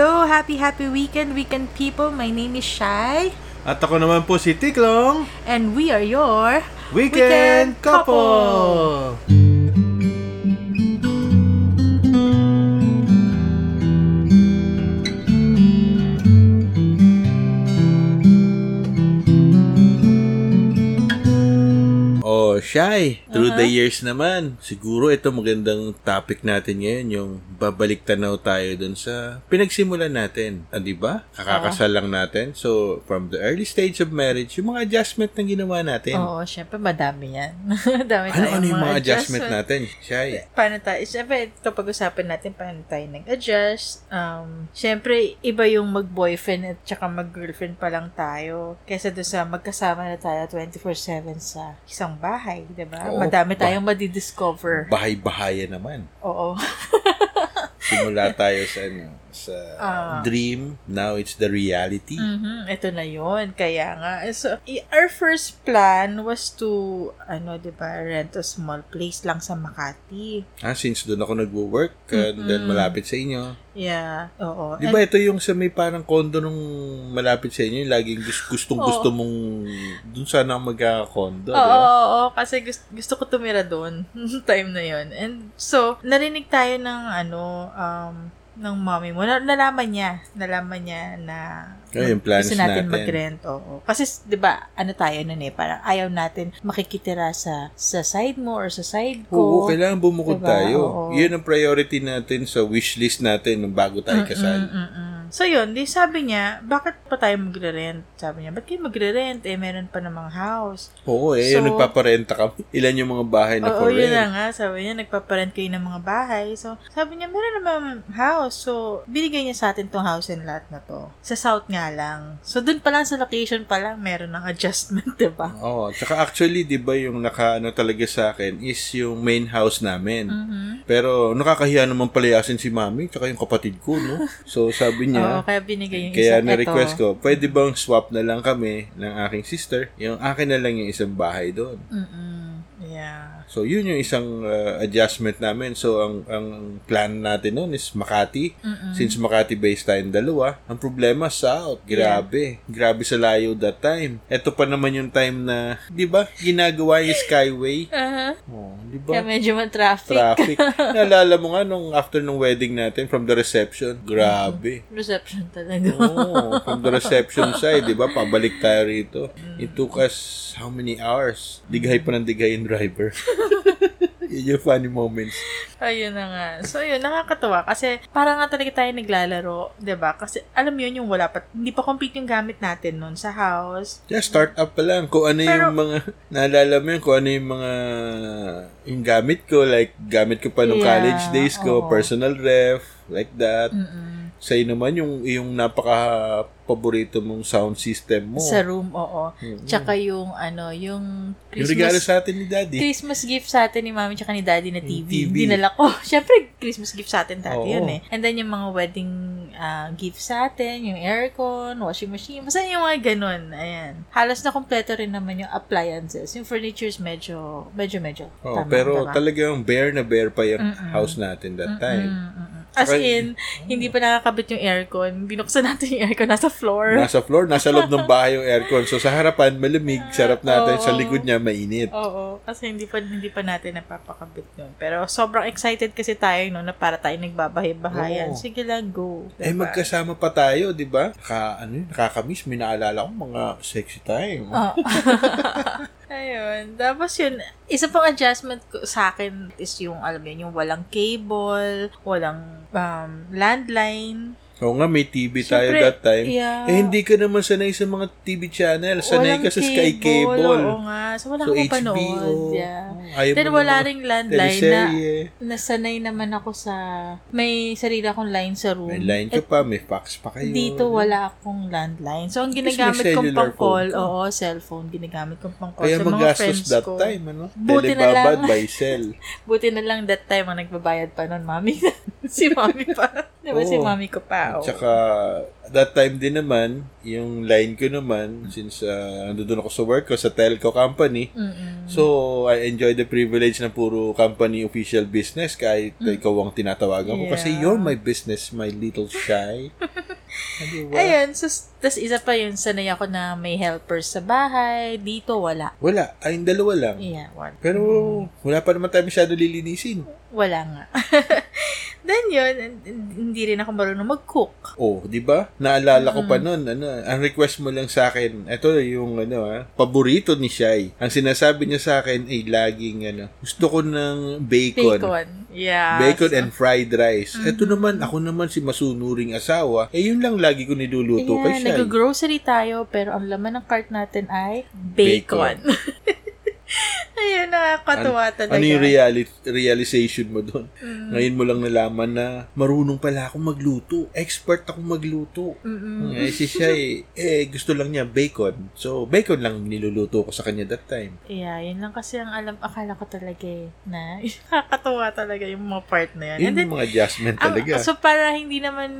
Hello, happy happy weekend, weekend people. My name is Shai. At ako naman po si Tiklong, And we are your Weekend, Couple! Oh, Shy, through the years naman, siguro ito magandang topic natin ngayon, yung babalik tanaw tayo dun sa pinagsimulan natin. Ah, di ba? Kakakasal lang natin. So, from the early stage of marriage, yung mga adjustment na ginawa natin. Oo, syempre madami yan. Dami Ano, ano yung mga mga adjustment natin, Shy? Paano tayo, syempre, ito pag-usapan natin paano tayo nag-adjust. Um, syempre, iba yung mag-boyfriend at saka mag-girlfriend pa lang tayo kaysa doon sa magkasama na tayo 24-7 sa isang bahay, di ba? Oo, Madami tayong madidiscover. Bahay-bahaya naman. Oo. Simula tayo sa ano, sa Ah. dream, now it's the reality. Mhm, ito na yon Kaya nga, so, i- our first plan was to, ano, di ba, rent a small place lang sa Makati. Ah, since doon ako nagwo-work, uh, then malapit sa inyo. Yeah, oo. Di ba ito yung sa may parang condo nung malapit sa inyo, yung laging gus- gustong-gusto mong doon sana ako magkaka-condo, Oo, oo, kasi gusto, gusto ko tumira doon time na yon And so, narinig tayo ng ano, um, ng mommy mo. Na- Nalaman niya, nalaman niya na Oh, yung plans gusto natin, natin. mag-rent. Oo. Kasi, di ba, ano tayo nun eh, parang ayaw natin makikitira sa sa side mo or sa side Oo, ko. kailangan bumukod Diba? tayo. Oo. Yun ang priority natin sa wishlist natin nung bago tayo kasal. Mm-mm. So, yun, di sabi niya, bakit pa tayo magre-rent? Sabi niya, ba't kayo magre-rent? Eh, meron pa namang house. Oo, eh, So- nagpaparenta ka. Ilan yung mga bahay na Oo, for yun rent? na nga. Sabi niya, nagpaparent kayo ng mga bahay. So, sabi niya, meron naman house. So, binigay niya sa atin tong house and lot na to. Sa south nga lang. So, dun pa lang sa location pa lang, meron ng adjustment, di ba? Oo, tsaka actually, di ba, yung naka, ano talaga sa akin is yung main house namin. Mhm. Pero nakakahiya naman palayasin si mami tsaka yung kapatid ko, no? So sabi Oo, niya, kaya binigay yung kaya isa. na-request Eto. ko, pwede bang swap na lang kami ng aking sister? Yung akin na lang yung isang bahay doon. Mm-mm. Yeah. So yun yung isang uh, adjustment namin. So ang ang plan natin noon is Makati. Mm-mm. Since Makati based tayong dalawa, ang problema South. Grabe. Grabe sa layo that time. Ito pa naman yung time na, 'di ba? Ginagawa yung Skyway. Aha. Oh, 'di Kaya ba? medyo ma-traffic. traffic. Naalala mo nga nung after nung wedding natin from the reception. Grabe. Reception talaga. Oh, from the reception side, 'di ba? Pabalik tayo rito. It took us how many hours? Dighay pa ng dighay yung driver. Yun yung funny moments. Ayun na nga. So, yun, nakakatawa. Kasi, parang nga talaga tayo naglalaro, ba Kasi, alam mo yun, yung wala pa, hindi pa complete yung gamit natin nun sa house. Yeah, start up pa lang. Kung ano Pero- yung mga, naalala mo yun, kung ano yung mga, yung gamit ko, like, gamit ko pa nung Yeah, college days ko, oo. personal ref, like that. Mm-mm. Sa'yo naman, yung, yung napaka-paborito mong sound system mo. Sa room, oo. Mm-mm. Tsaka yung, ano, yung yung regalo Christmas, sa atin ni Daddy. Christmas gift sa atin ni Mami tsaka ni Daddy na TV. TV. Dinala ko. Siyempre, Christmas gift sa atin dati Oo. yun eh. And then yung mga wedding ah, gift sa atin, yung aircon, washing machine, basta yung mga ganun. Ayan. Halos na kompleto rin naman yung appliances. Yung furnitures medyo, medyo, medyo. Oh, tama, pero tama. talagang bare na bare pa yung Mm-mm. house natin that time. Mm, mm, mm. As in, hindi pa nakakabit yung aircon. Binuksan natin yung aircon nasa floor. Nasa floor, nasa loob ng bahay yung aircon. So sa harapan, malamig. Sarap natin. Oo. Sa likod niya, mainit. Oo, kasi hindi pa hindi pa natin napapakabit yun. Pero sobrang excited kasi tayo no na para tayo nagbabahay-bahayan. Oo. Sige lang, go. Eh, Diba? magkasama pa tayo, di ba? Naka, ano, yun, nakakamiss. May naalala ko mga sexy time. Oo. Ayun. Tapos yun, isa pang adjustment ko sa akin is yung, alam yun, yung walang cable, walang um, landline. Oo nga, may TV tayo Siyempre, that time. yeah. Eh, hindi ka naman sanay sa mga TV channel. Sanay Walang ka sa Sky Cable. Oo nga. So, wala So, akong HBO. panood. Yeah. Ayaw Then, wala ring landline na nasanay naman ako sa may sarili akong line sa room. May line ka pa, may fax pa kayo. Dito wala akong landline. So ang ginagamit kong pang call, oo, cellphone ginagamit kong pang call Kaya sa mga friends that ko. time, ano? Buti na lang. by cell. Buti na lang that time ang nagbabayad pa nun, mami. si mami pa. Di ba si mami ko pa? At oo. saka, that time din naman, yung line ko naman, since uh, nandun ako sa work ko, sa telco company, Mm-mm. so I enjoy the privilege na puro company official business kahit ikaw ang tinatawagan ko. Kasi Mm. Yeah. you're my business, my little shy. diba? Ayun, so, tas isa pa yun, sanay ako na may helpers sa bahay. Dito, wala. Wala, ay dalawa lang. Yeah, wala. Pero wala pa naman tayo masyado lilinisin. Wala nga. Then yun, hindi rin ako marunong mag-cook. Oh, 'di ba? Naalala ko pa noon, ano, ang request mo lang sa akin, ito yung ano ah, paborito ni Shai. Ang sinasabi niya sa akin ay laging ano, gusto ko ng bacon. Bacon. Yeah. Bacon So, and fried rice. Ito naman, ako naman si masunuring asawa. Eh, yun lang lagi ko niluluto kay Ayan, Shai. nag-grocery tayo, pero ang laman ng cart natin ay bacon. Ayun, nakakatuwa talaga. Ano yung reali- realization mo doon? Mm. Ngayon mo lang nalaman na marunong pala akong magluto. Expert akong magluto. Mm-mm. Eh, si Shai, eh, gusto lang niya bacon. So, bacon lang niluluto ko sa kanya that time. Yeah, yun lang kasi ang alam, akala ko talaga eh, na nakakatuwa talaga yung mga part na yan. Yun And then, yung mga adjustment ang- talaga. so para hindi naman,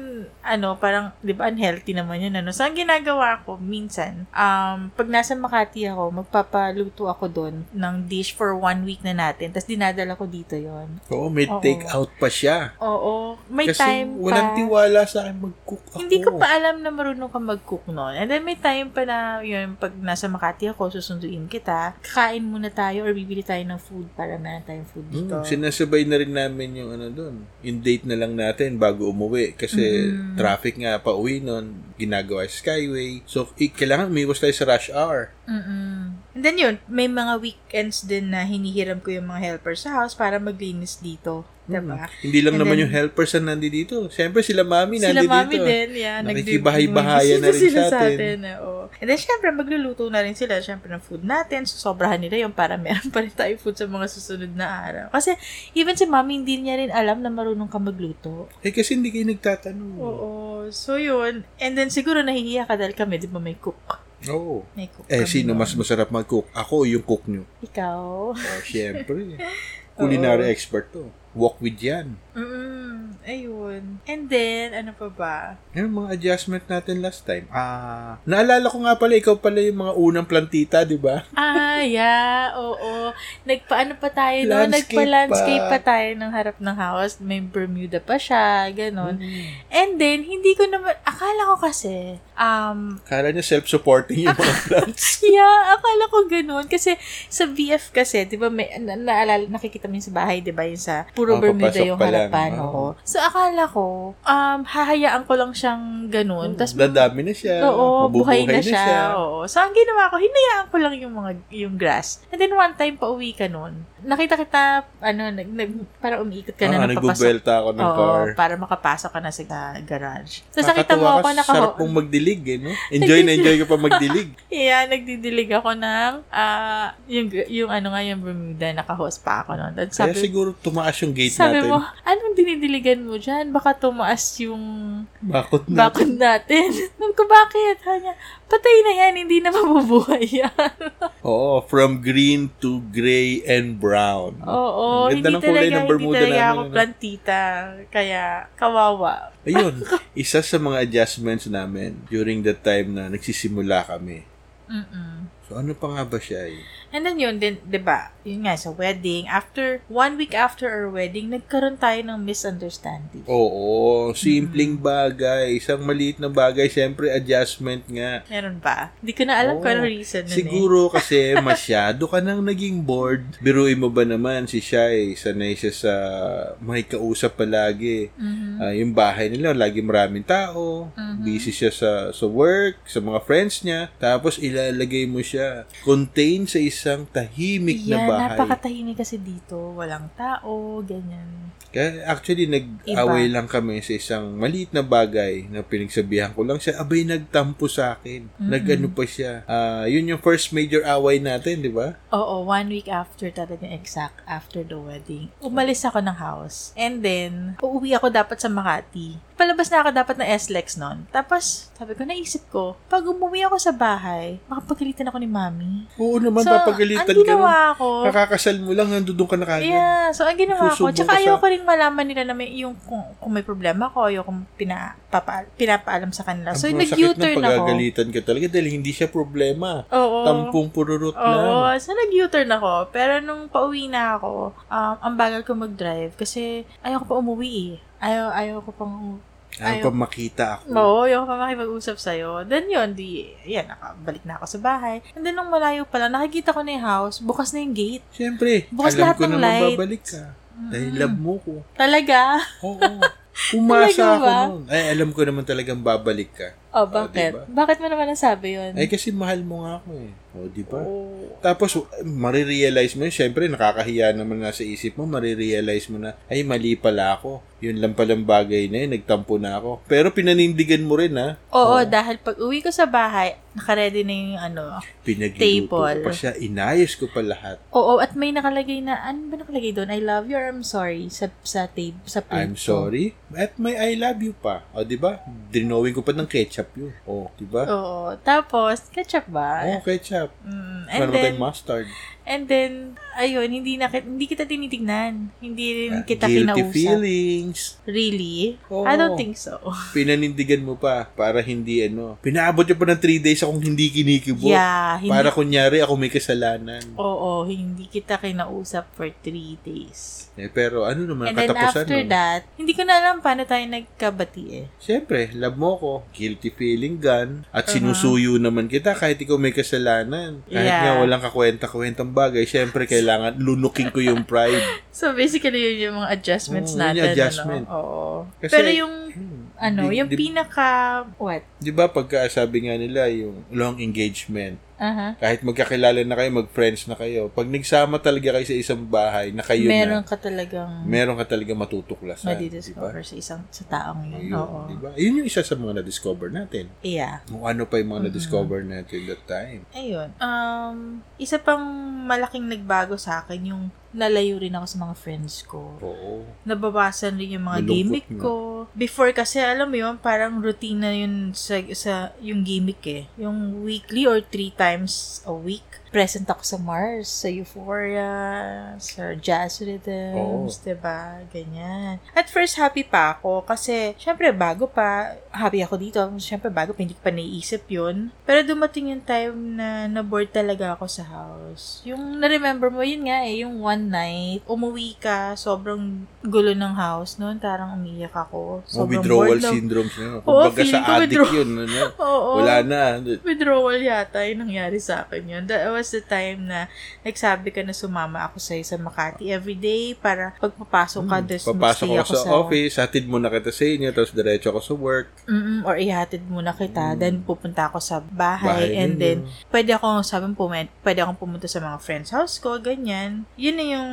ano, parang, di ba, unhealthy naman yun, ano. So, ang ginagawa ko, minsan, um, pag nasa Makati ako, magpapaluto ako doon ng dish for one week na natin, tapos dinadala ko dito yon Oo, may Oo. take out pa siya. Oo, may Kasi time walang pa. tiwala sa akin mag-cook ako. Hindi ko pa alam na marunong ka mag-cook noon. And then may time pa na, yun, pag nasa Makati ako, susunduin kita, kakain muna tayo or bibili tayo ng food para meron tayong food dito. Hmm, sinasabay na rin namin yung ano doon. Yung date na lang natin bago umuwi. Kasi Mm. traffic nga pa uwi noon. Ginagawa Skyway. So, i- kailangan umiwas tayo sa rush hour. Mm-mm. And then yun, may mga weekends din na hinihiram ko yung mga helpers sa house para maglinis dito. Diba? Hindi lang And naman then- yung helpers na nandito dito. Siyempre, sila mami Sila nandito mami dito. din, yeah. Nakikibahay-bahayan na rin sila sa atin. oo. And then, syempre, magluluto na rin sila, syempre, ng food natin. So, sobrahan nila yung para meron pa rin tayo food sa mga susunod na araw. Kasi, even si mami, hindi niya rin alam na marunong ka magluto. Eh, kasi hindi kayo nagtatanong. Oo. So, yun. And then, siguro nahihiya ka dahil kami, di ba, may cook. Oo. May cook Eh, kami sino noon. mas masarap mag-cook? Ako yung cook nyo? Ikaw. Oh, syempre. Culinary expert to. Walk with yan. Mm, ayun. And then, ano pa ba? Yan ang mga adjustment natin last time. Ah, naalala ko nga pala, ikaw pala yung mga unang plantita, di ba? Ah, yeah. Oo. Nagpaano pa tayo, no? Landscape Nagpa-landscape pa. pa. tayo ng harap ng house. May Bermuda pa siya, ganon. Mm. And then, hindi ko naman, akala ko kasi, um, Kala niya self-supporting yung mga plants. yeah, akala ko ganon. Kasi, sa BF kasi, di ba, may, na, naalala, nakikita mo yun sa bahay, di ba, yung sa puro Ah, Bermuda papasok yung pa lang. harapan. Oo. So, akala ko, um, hahayaan ko lang siyang ganon. Tas, Dadami na siya. Oo, buhay na siya. Oo. So, ang ginawa ko, hinayaan ko lang yung mga, yung grass. And then, one time, pauwi ka nun. Nakita kita, ano, nag, nag, para umiikot ka Ah, na ng papasok. nagbubelta ako ng Oo, car. para makapasok ka na sa garage. So, nakita mo ako ka, naka... Sarap pong magdilig, eh, no? Enjoy na enjoy ka pa magdilig. Yeah, nagdidilig ako ng, ah, yung, yung ano nga, yung Bermuda, naka-host pa ako nun. At Kaya sabi, siguro tumaas yung gate sabi natin. mo, anong dinidiligan mo dyan? Baka tumaas yung Bakot na. bakod natin. Sabi ko, bakit? Kanya, patay na yan, hindi na mabubuhay yan. Oo, from green to gray and brown. Oo, Ang ganda hindi ng kulay talaga, ng Bermuda hindi talaga namin, ako ano? plantita. Kaya, kawawa. Ayun, isa sa mga adjustments namin during the time na nagsisimula kami. Mm-mm. So, ano pa nga ba siya eh? And then yun, din, di ba, yun nga, sa wedding, after, one week after our wedding, nagkaroon tayo ng misunderstanding. Oo, simpleng bagay. Isang maliit na bagay. Siyempre, adjustment nga. Meron ba? Hindi ko na alam Oo. kung ano reason nun eh. Siguro kasi masyado ka nang naging bored. Biruin mo ba naman si Shai, sanay siya sa may kausap palagi. Mhm. Ah, yung bahay nila, lagi maraming tao. Mhm. Busy siya sa, sa work, sa mga friends niya. Tapos ilalagay mo siya contain sa isang tahimik na Yan, bahay. napakatahimik kasi dito. Walang tao, ganyan. Kaya actually, nag-away lang kami sa isang maliit na bagay na pinagsabihan ko lang siya. Abay, nagtampo sa akin. Mm-mm. Nag-ano pa siya. Ah, yun yung first major away natin, di ba? Oo, one week after talaga exact after the wedding. Umalis ako ng house. And then, uuwi ako dapat sa Makati. Palabas na ako dapat ng SLEX noon. Tapos, sabi ko, naisip ko, pag umuwi ako sa bahay, makapagalitan ako ni mami. Oo naman, so, papagalitan ang ka nun. ginawa ko, Kakakasal mo lang, nandun ka na kagad. yeah, so ang ginawa ko, Susubok tsaka ka sa- ayoko rin malaman nila na may, yung, kung, kung may problema ko, ayoko pina, papa, pinapaalam sa kanila. So, Ang nag-U-turn na ako. pagagalitan ka talaga dahil hindi siya problema. Oo. Tampong pururot Oo, lang. so nag-U-turn ako. Pero nung pauwi na ako, um, ang bagal ko mag-drive kasi ayaw ko pa umuwi eh. Ayaw, ayaw ko pang Ayaw Ayaw. pa makita ako. Oo, ayaw pa makipag-usap sa'yo. Then yun, di, yan, nakabalik na ako sa bahay. And then nung malayo pa lang, nakikita ko na yung house, bukas na yung gate. Siyempre, Bukas alam lahat ko ng na lights. mababalik ka. Dahil love mo ko. Talaga? Oo. Umasa Talaga ako noon. Ay, alam ko naman talagang babalik ka. Oh, bakit? diba? Bakit mo naman nasabi yun? Ay, kasi mahal mo nga ako eh. O, di ba? Oh. Tapos, marirealize mo yun. Siyempre, nakakahiya naman na sa isip mo. Marirealize mo na, ay, mali pala ako. Yun lang palang bagay na yun. Nagtampo na ako. Pero pinanindigan mo rin, ha? Oo, dahil pag uwi ko sa bahay, nakaredy na yung ano. Pinagluluto ko Table. pa siya. Inayos ko pa lahat. Oo, at may nakalagay na, ano ba nakalagay doon? I love you or I'm sorry sa, sa tape, sa plate I'm sorry. At may I love you pa. O, di ba? Dinowing ko pa ng ketchup yun. O, di ba? Oo. Tapos, ketchup ba? Oo, ketchup. Mm, Ano and naman then, tayong mustard? And then, ayun, hindi na, hindi kita tinitignan. Hindi rin Ah, kita Guilty kinausap. feelings. Really? Oo. I don't think so. Pinanindigan mo pa para hindi ano. Pinaabot niya pa ng 3 days akong hindi kinikibo. Yeah, hindi, Para kunyari ako may kasalanan. oo, hindi kita kinausap for three days. Eh, pero ano naman And then katapusan after nun? that, hindi ko na alam paano tayo nagkabati eh. Siyempre, love mo ko. Guilty feeling gun. At Uh-huh. sinusuyo naman kita kahit ikaw may kasalanan. Kahit Yeah. nga walang kakwenta-kwentang bagay, siyempre kailangan lunukin ko yung pride. So basically yun yung mga adjustments yun natin. yung adjustment. Ano? Oo. Kasi- Pero yung Hmm. Ano, Di- yung di- pinaka what? Di ba pagka sabi nga nila yung long engagement, Aha. kahit magkakilala na kayo, mag-friends na kayo, pag nagsama talaga kayo sa isang bahay na kayo Meron na, ka talagang meron ka talaga matutuklasan. madidiscover sa isang sa taong yun. Ayun, Oo. di ba? Yun yung isa sa mga na-discover natin. Yeah. Kung ano pa yung mga na-discover natin that time. Ayun. Um, isa pang malaking nagbago sa akin yung nalayo rin ako sa mga friends ko. Oo. Nababasan rin yung mga Malungkot gimmick nga. ko. Before kasi, alam mo yun, parang routine na yun sa, sa yung gimmick eh. Yung weekly or three times a week. Present ako sa Mars, sa Euphoria, sa Jazz Rhythms, Oo. 'di ba Ganyan. At first, happy pa ako kasi, syempre, bago pa, happy ako dito. Syempre, bago pa, hindi ko pa naiisip yun. Pero dumating yung time na na-bored talaga ako sa house. Yung na-remember mo, yun nga eh, yung one night, umuwi ka, sobrang gulo ng house noon, parang umiyak ako. Sobrang withdrawal bored syndromes na. Oo, Kumbaga sa addict withdraw- yun. Ano? Oo. Wala na. Withdrawal yata yung nangyari sa akin yun. That was the time na nagsabi ka na sumama ako sa sa Makati everyday para pagpapasok ka, Hmm, Papasok magstay ako sa, office, hatid mo na kita sa inyo, tapos diretso ako sa work. Mm-mm, or ihatid muna kita, then pupunta ako sa bahay. Bahay and ninyo. then pwede ako, sabi mo, pumunta, pwede akong pumunta sa mga friends house ko, ganyan. Yun na yung,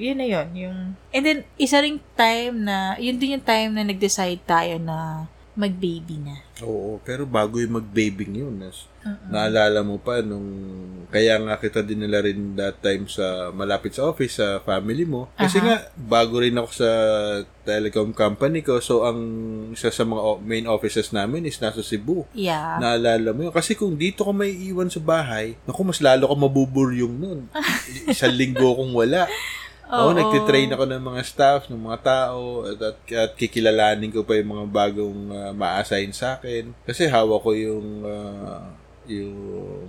yun na yun, yung, and then, isa ring time na, yun din yung time na nag-decide tayo na mag-baby na. Oo, pero bago yung mag-babing yun, nas, naalala mo pa nung, kaya nga kita dinala rin that time sa, malapit sa office, sa family mo. Kasi Aha. nga, bago rin ako sa telecom company ko, so ang isa sa mga main offices namin is nasa Cebu. Yeah. Naalala mo yun. Kasi kung dito ka may iwan sa bahay, naku, mas lalo ka mabuburyong nun. Isang linggo kong wala. Oo, Oo. nagtitrain ako ng mga staff, ng mga tao, at, at, at kikilalanin ko pa yung mga bagong uh, ma-assign sa akin. Kasi hawak ko yung uh, yung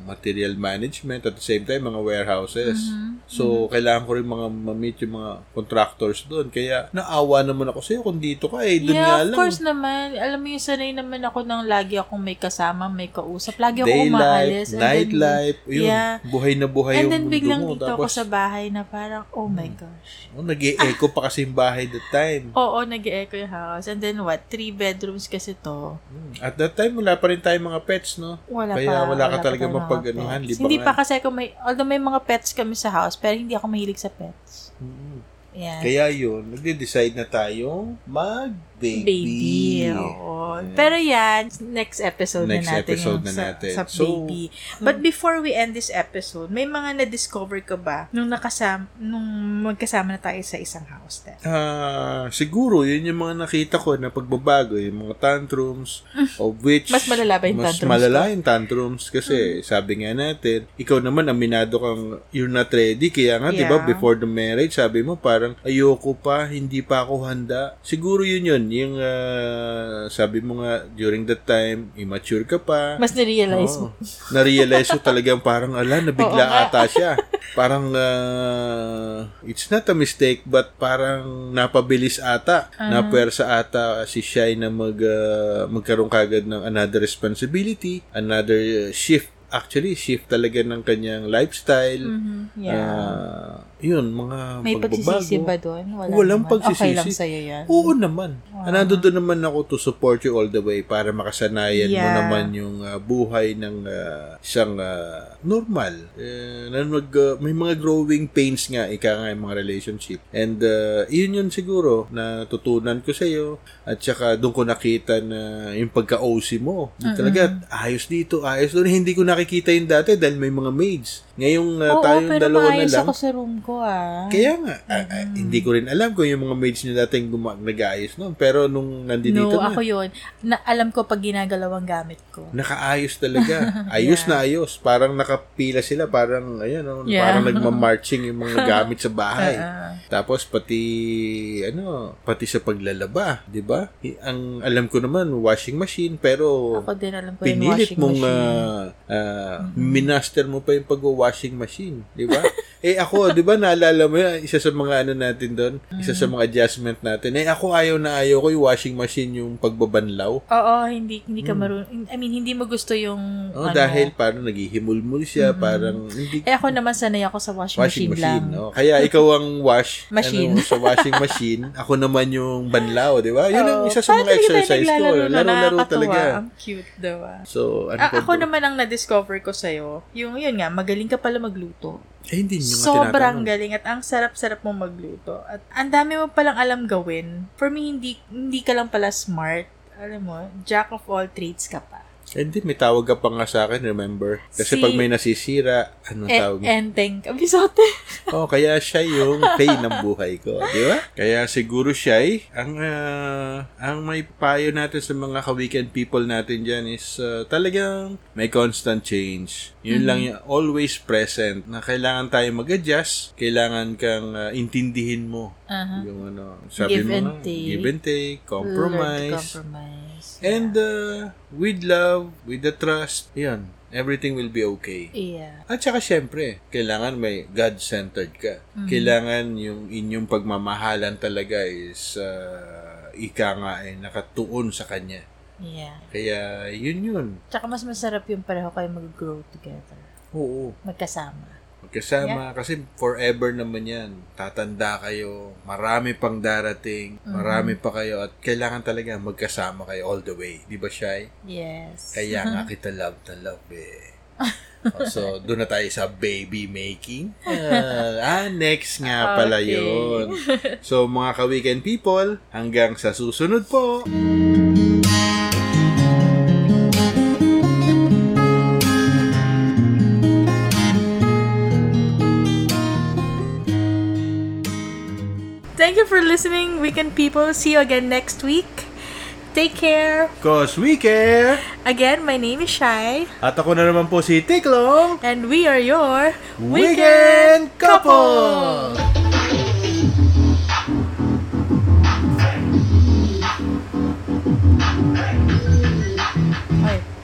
material management at the same time mga warehouses. Mhm. So, kailangan ko rin mga ma-meet yung mga contractors doon. Kaya, naawa naman ako sa'yo kung dito ka eh. Doon nga yeah, of lang. course naman. Alam mo yung sanay naman ako nang lagi akong may kasama, may kausap. Lagi ako Day life, umaalis. nightlife, yun, Yeah. buhay na buhay And yung then biglang mo. dito ako sa bahay na parang, oh my gosh. oh, nag-e-echo pa kasi yung bahay that time. Oo, nag-echo yung house. And then what? Three bedrooms kasi to. Hmm. At that time, wala pa rin tayong mga pets, no? Wala Kaya pa. Wala ka talaga mapag-anuhan, pets. libangan. Hindi pa kasi ako may, although may mga pets kami sa house, pero hindi ako mahilig sa pets. Mm. Yan. Kaya yun, nagde-decide na tayong mag-baby. Baby. Oo. Pero yan, next episode Next na natin episode na sa, natin. sa So, baby. But before we end this episode, may mga na-discover ka ba nung nakasama, nung magkasama na tayo sa isang house din? Ah, siguro, yun yung mga nakita ko na pagbabago, yung mga tantrums, of which, Mas malala ba yung mas tantrums malala yung tantrums kasi sabi nga natin, ikaw naman aminado kang you're not ready, kaya nga, di ba, Yeah. before the marriage, sabi mo parang ayoko pa, hindi pa ako handa. Siguro yun yun, yung ah, sabi mo nga, during that time, immature ka pa. Mas na-realize mo. Oo. Na-realize mo talagang parang, ala, nabigla Oo ata siya. Parang, ah, it's not a mistake, but parang napabilis ata. Ah. Napuwersa ata si Shai na mag, ah, magkaroon kagad ng another responsibility, another shift. Actually, shift talaga ng kanyang lifestyle. Mhm. Yeah. Ah, yun, mga May pagbabago. pagsisisi ba doon? Wala Walang naman. Okay pagsisisi. lang sa'yo yan. Oo naman. Wow. Nandun doon naman ako to support you all the way para makasanayan mo Yeah. naman yung ah, buhay ng ah, isang ah, normal. Eh, na mag, ah, may mga growing pains nga, ika nga yung mga relationship. And uh, yun yun siguro na tutunan ko sa'yo at saka doon ko nakita na yung pagka-OC mo. Di talaga, ayos dito, ayos doon. Hindi ko nakikita yung dati dahil may mga maids. Ngayong ah, Oo, tayong pero dalawa na lang. ako sa room ko ah. Kaya nga, ah, ah, hindi ko rin alam kung yung mga maids nyo dating guma- nag-aayos noon. Pero nung nandito no, na, ako yun. Na, alam ko pag ginagalaw ang gamit ko. nakaayos talaga. Ayos na ayos. Parang nakapila sila. Parang, ayan, oh, Yeah. parang nagmamarching yung mga gamit sa bahay. Ah, Tapos pati ano, pati sa paglalaba, 'di ba? I- Ang alam ko naman washing machine pero ako din alam ko yung pinilit washing mong machine. ah, ah, minaster mo pa yung pag-washing machine, 'di ba? eh ako, 'di ba naalala mo yun, isa sa mga ano natin doon, isa sa mga adjustment natin. Eh ako ayaw na ayaw ko yung washing machine yung pagbabanlaw. Oo, hindi hindi ka marunong. I mean, hindi mo gusto yung Oh, ano. dahil parang naghihimulmul siya, parang hindi Eh ako naman sanay ako sa washing, washing machine, machine, lang. no? Kaya ikaw ang wash Machine. ano, sa washing machine, ako naman yung banlaw, 'di ba? Yun ang isa sa mga exercise ko. Laro-laro talaga. Ang cute, diba? So, ano pa ako naman ang na-discover ko sa'yo, yung yun nga, magaling ka pala magluto. Eh, hindi nyo Sobrang galing at ang sarap-sarap mo magluto. At ang dami mo palang alam gawin. For me, hindi, hindi ka lang pala smart. Alam mo, jack of all trades ka pa. Eh, Hindi, may tawag ka pa nga sa akin, remember? Kasi Si- pag may nasisira, anong E- tawag ending. Kabisote. Oh, kaya siya yung pain ng buhay ko, di ba? Kaya siguro siya ay, ang, ah, ang may payo natin sa mga ka-weekend people natin dyan is ah, talagang may constant change. Yun lang yung always present na kailangan tayo mag-adjust, kailangan kang ah, intindihin mo. Aha. Yung ano, sabi Give mo and nga, take. give and take, compromise. compromise. And uh, with love, with the trust, yun, everything will be okay. Yeah. At saka syempre, kailangan may God-centered ka. Kailangan yung inyong pagmamahalan talaga is uh, ika nga ay nakatuon sa Kanya. Yeah. Kaya yun yun. Tsaka mas masarap yung pareho kayo mag-grow together. Oo. Magkasama. Magkasama. Kasi forever naman yan. Tatanda kayo. Marami pang darating. Marami pa kayo. At kailangan talaga magkasama kayo all the way. Di ba, Shai? Yes. Kaya nga kita love na love eh. Oh, so, doon na tayo sa baby making. Ah, ah, next nga pala Okay. yun. So, mga ka-weekend people, hanggang sa susunod po. For listening, weekend people. See you again next week. Take care. Cause we care. Again, my name is Shai, At ako na naman po si Tiklong, and we are your Weekend Couple!